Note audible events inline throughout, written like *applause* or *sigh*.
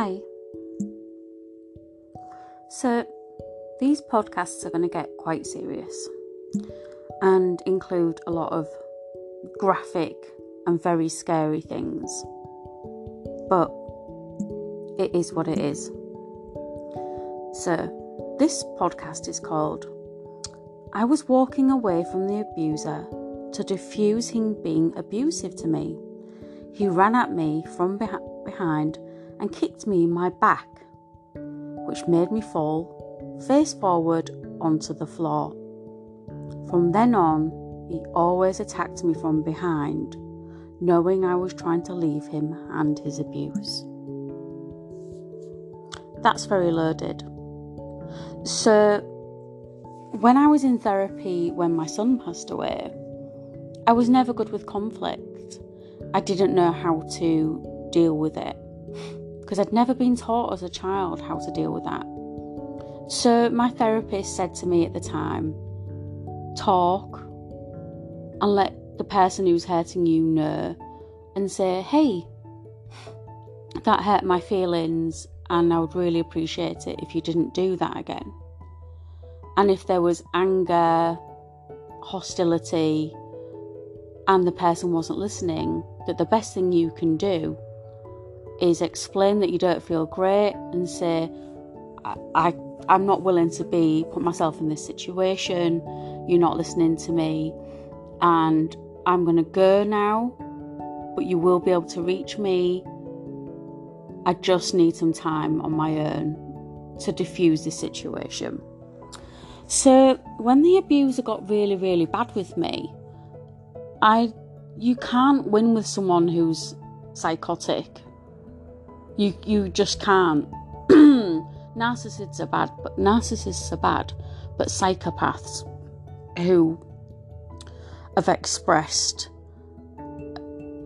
Hi. So, these podcasts are going to get quite serious and include a lot of graphic and very scary things. But it is what it is. So, this podcast is called I Was Walking Away from the Abuser to Diffuse Him Being Abusive to Me. He ran at me from behind and kicked me in my back, which made me fall face forward onto the floor. From then on, he always attacked me from behind, knowing I was trying to leave him and his abuse. That's very loaded. So, when I was in therapy when my son passed away, I was never good with conflict. I didn't know how to deal with it *laughs* because I'd never been taught as a child how to deal with that. So, my therapist said to me at the time, talk and let the person who's hurting you know and say, hey, that hurt my feelings, and I would really appreciate it if you didn't do that again. And if there was anger, hostility, and the person wasn't listening, that the best thing you can do is explain that you don't feel great and say, I, I I'm not willing to be put myself in this situation. You're not listening to me, and I'm gonna go now. But you will be able to reach me. I just need some time on my own to diffuse the situation. So when the abuser got really, really bad with me, I you can't win with someone who's psychotic you you just can't. *clears throat* narcissists are bad, but narcissists are bad, but psychopaths who have expressed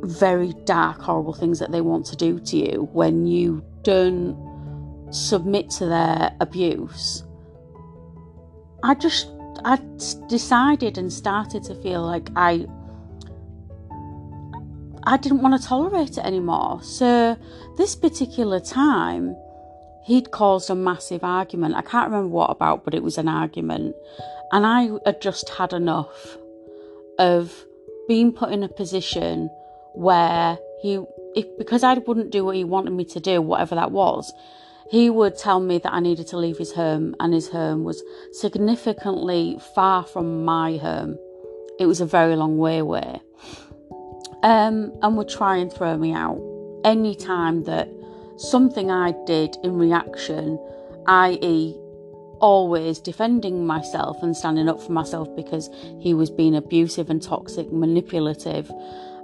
very dark, horrible things that they want to do to you when you don't submit to their abuse. I just I decided and started to feel like I I didn't want to tolerate it anymore. So, this particular time, he'd caused a massive argument. I can't remember what about, but it was an argument. And I had just had enough of being put in a position where he, if, because I wouldn't do what he wanted me to do, whatever that was, he would tell me that I needed to leave his home, and his home was significantly far from my home. It was a very long way away um, and would try and throw me out any time that something I did in reaction, i.e., always defending myself and standing up for myself because he was being abusive and toxic, manipulative,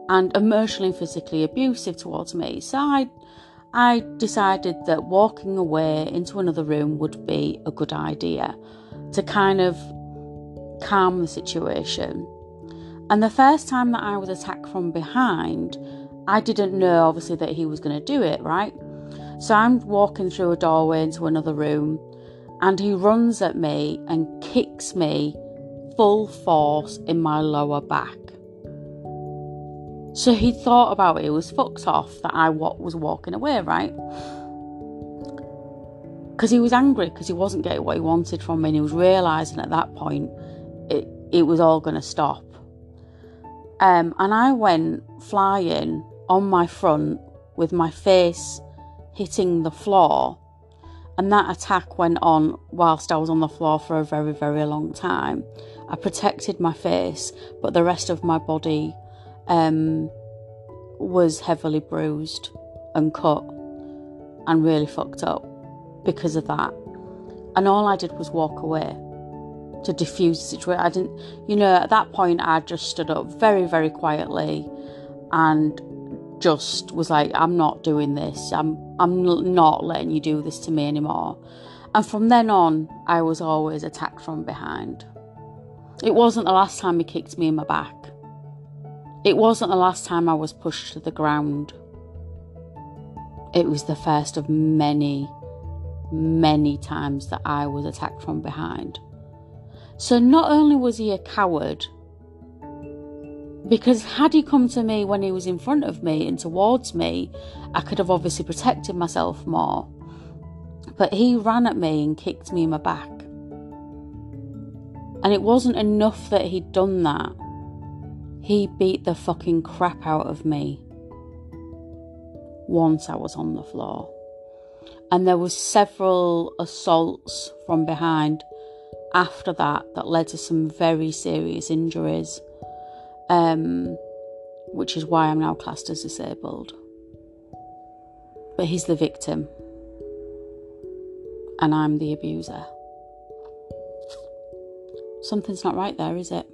and emotionally and physically abusive towards me. So I, I decided that walking away into another room would be a good idea to kind of calm the situation. And the first time that I was attacked from behind, I didn't know obviously that he was going to do it, right? So I'm walking through a doorway into another room, and he runs at me and kicks me full force in my lower back. So he thought about it, he was fucked off that I was walking away, right? Because he was angry because he wasn't getting what he wanted from me, and he was realizing at that point it, it was all going to stop. Um, and I went flying on my front with my face hitting the floor. And that attack went on whilst I was on the floor for a very, very long time. I protected my face, but the rest of my body um, was heavily bruised and cut and really fucked up because of that. And all I did was walk away to diffuse the situation. I didn't, you know, at that point, I just stood up very, very quietly and just was like, I'm not doing this. I'm, I'm not letting you do this to me anymore. And from then on, I was always attacked from behind. It wasn't the last time he kicked me in my back. It wasn't the last time I was pushed to the ground. It was the first of many, many times that I was attacked from behind. So not only was he a coward, Because had he come to me when he was in front of me and towards me, I could have obviously protected myself more. But he ran at me and kicked me in my back. And it wasn't enough that he'd done that. He beat the fucking crap out of me once I was on the floor. And there was several assaults from behind after that that led to some very serious injuries. Um, which is why I'm now classed as disabled. But he's the victim. And I'm the abuser. Something's not right there, is it?